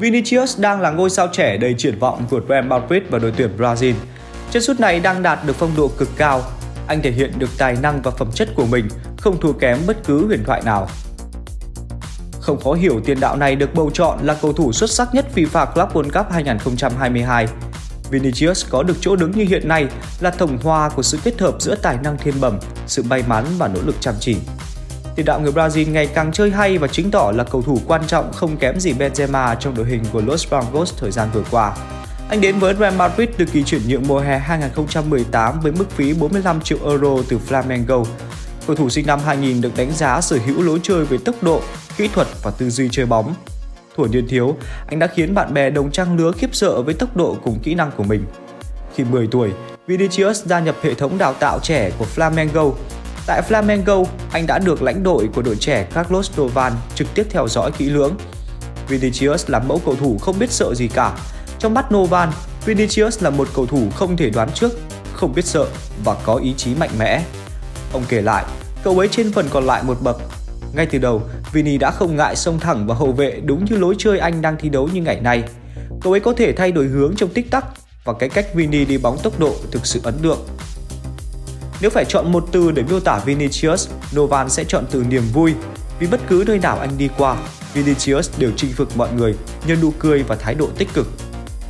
Vinicius đang là ngôi sao trẻ đầy triển vọng vượt Real Madrid và đội tuyển Brazil. Chân sút này đang đạt được phong độ cực cao. Anh thể hiện được tài năng và phẩm chất của mình, không thua kém bất cứ huyền thoại nào. Không khó hiểu tiền đạo này được bầu chọn là cầu thủ xuất sắc nhất FIFA Club World Cup 2022. Vinicius có được chỗ đứng như hiện nay là tổng hòa của sự kết hợp giữa tài năng thiên bẩm, sự may mắn và nỗ lực chăm chỉ. Tiền đạo người Brazil ngày càng chơi hay và chứng tỏ là cầu thủ quan trọng không kém gì Benzema trong đội hình của Los Blancos thời gian vừa qua. Anh đến với Real Madrid từ kỳ chuyển nhượng mùa hè 2018 với mức phí 45 triệu euro từ Flamengo. Cầu thủ sinh năm 2000 được đánh giá sở hữu lối chơi về tốc độ, kỹ thuật và tư duy chơi bóng. Thuở niên thiếu, anh đã khiến bạn bè đồng trang lứa khiếp sợ với tốc độ cùng kỹ năng của mình. Khi 10 tuổi, Vinicius gia nhập hệ thống đào tạo trẻ của Flamengo. Tại Flamengo, anh đã được lãnh đội của đội trẻ Carlos Dovan trực tiếp theo dõi kỹ lưỡng. Vinicius là mẫu cầu thủ không biết sợ gì cả. Trong mắt Novan, Vinicius là một cầu thủ không thể đoán trước, không biết sợ và có ý chí mạnh mẽ. Ông kể lại, cậu ấy trên phần còn lại một bậc. Ngay từ đầu, Vini đã không ngại xông thẳng vào hậu vệ đúng như lối chơi anh đang thi đấu như ngày nay. Cậu ấy có thể thay đổi hướng trong tích tắc và cái cách Vini đi bóng tốc độ thực sự ấn tượng. Nếu phải chọn một từ để miêu tả Vinicius, Novan sẽ chọn từ niềm vui. Vì bất cứ nơi nào anh đi qua, Vinicius đều chinh phục mọi người nhờ nụ cười và thái độ tích cực.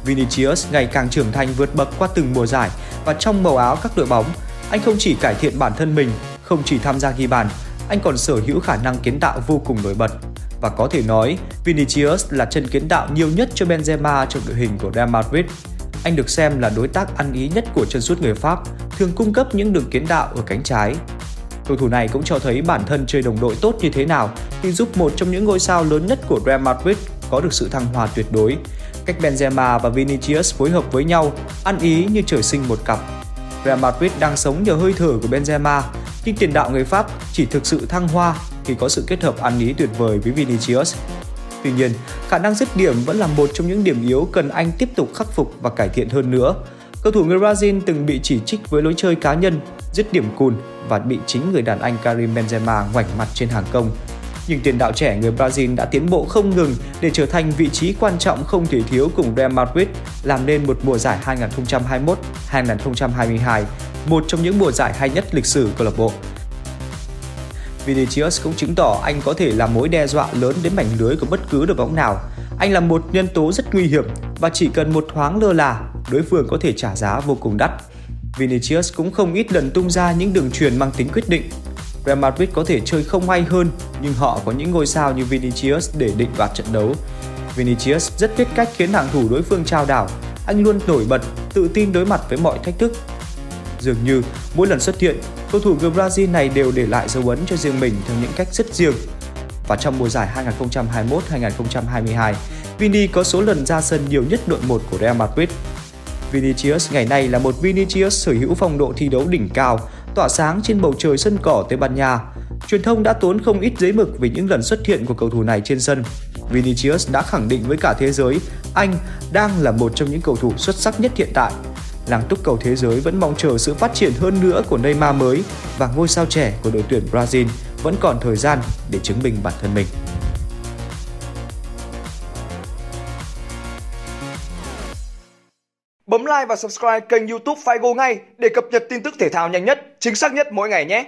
Vinicius ngày càng trưởng thành vượt bậc qua từng mùa giải và trong màu áo các đội bóng, anh không chỉ cải thiện bản thân mình, không chỉ tham gia ghi bàn, anh còn sở hữu khả năng kiến tạo vô cùng nổi bật. Và có thể nói, Vinicius là chân kiến tạo nhiều nhất cho Benzema trong đội hình của Real Madrid. Anh được xem là đối tác ăn ý nhất của chân sút người Pháp, thường cung cấp những đường kiến đạo ở cánh trái. Cầu thủ này cũng cho thấy bản thân chơi đồng đội tốt như thế nào khi giúp một trong những ngôi sao lớn nhất của Real Madrid có được sự thăng hoa tuyệt đối. Cách Benzema và Vinicius phối hợp với nhau, ăn ý như trời sinh một cặp. Real Madrid đang sống nhờ hơi thở của Benzema, nhưng tiền đạo người Pháp chỉ thực sự thăng hoa khi có sự kết hợp ăn ý tuyệt vời với Vinicius. Tuy nhiên, khả năng dứt điểm vẫn là một trong những điểm yếu cần anh tiếp tục khắc phục và cải thiện hơn nữa. Cầu thủ người Brazil từng bị chỉ trích với lối chơi cá nhân, dứt điểm cùn và bị chính người đàn anh Karim Benzema ngoảnh mặt trên hàng công. Nhưng tiền đạo trẻ người Brazil đã tiến bộ không ngừng để trở thành vị trí quan trọng không thể thiếu cùng Real Madrid, làm nên một mùa giải 2021-2022, một trong những mùa giải hay nhất lịch sử câu lạc bộ. Vinicius cũng chứng tỏ anh có thể là mối đe dọa lớn đến mảnh lưới của bất cứ đội bóng nào. Anh là một nhân tố rất nguy hiểm và chỉ cần một thoáng lơ là, đối phương có thể trả giá vô cùng đắt. Vinicius cũng không ít lần tung ra những đường truyền mang tính quyết định. Real Madrid có thể chơi không hay hơn, nhưng họ có những ngôi sao như Vinicius để định đoạt trận đấu. Vinicius rất biết cách khiến hàng thủ đối phương trao đảo. Anh luôn nổi bật, tự tin đối mặt với mọi thách thức. Dường như mỗi lần xuất hiện, cầu thủ người Brazil này đều để lại dấu ấn cho riêng mình theo những cách rất riêng. Và trong mùa giải 2021-2022, Vini có số lần ra sân nhiều nhất đội 1 của Real Madrid. Vinicius ngày nay là một Vinicius sở hữu phong độ thi đấu đỉnh cao, tỏa sáng trên bầu trời sân cỏ Tây Ban Nha. Truyền thông đã tốn không ít giấy mực vì những lần xuất hiện của cầu thủ này trên sân. Vinicius đã khẳng định với cả thế giới anh đang là một trong những cầu thủ xuất sắc nhất hiện tại. Làng túc cầu thế giới vẫn mong chờ sự phát triển hơn nữa của Neymar mới và ngôi sao trẻ của đội tuyển Brazil vẫn còn thời gian để chứng minh bản thân mình. Bấm like và subscribe kênh YouTube Figo ngay để cập nhật tin tức thể thao nhanh nhất, chính xác nhất mỗi ngày nhé.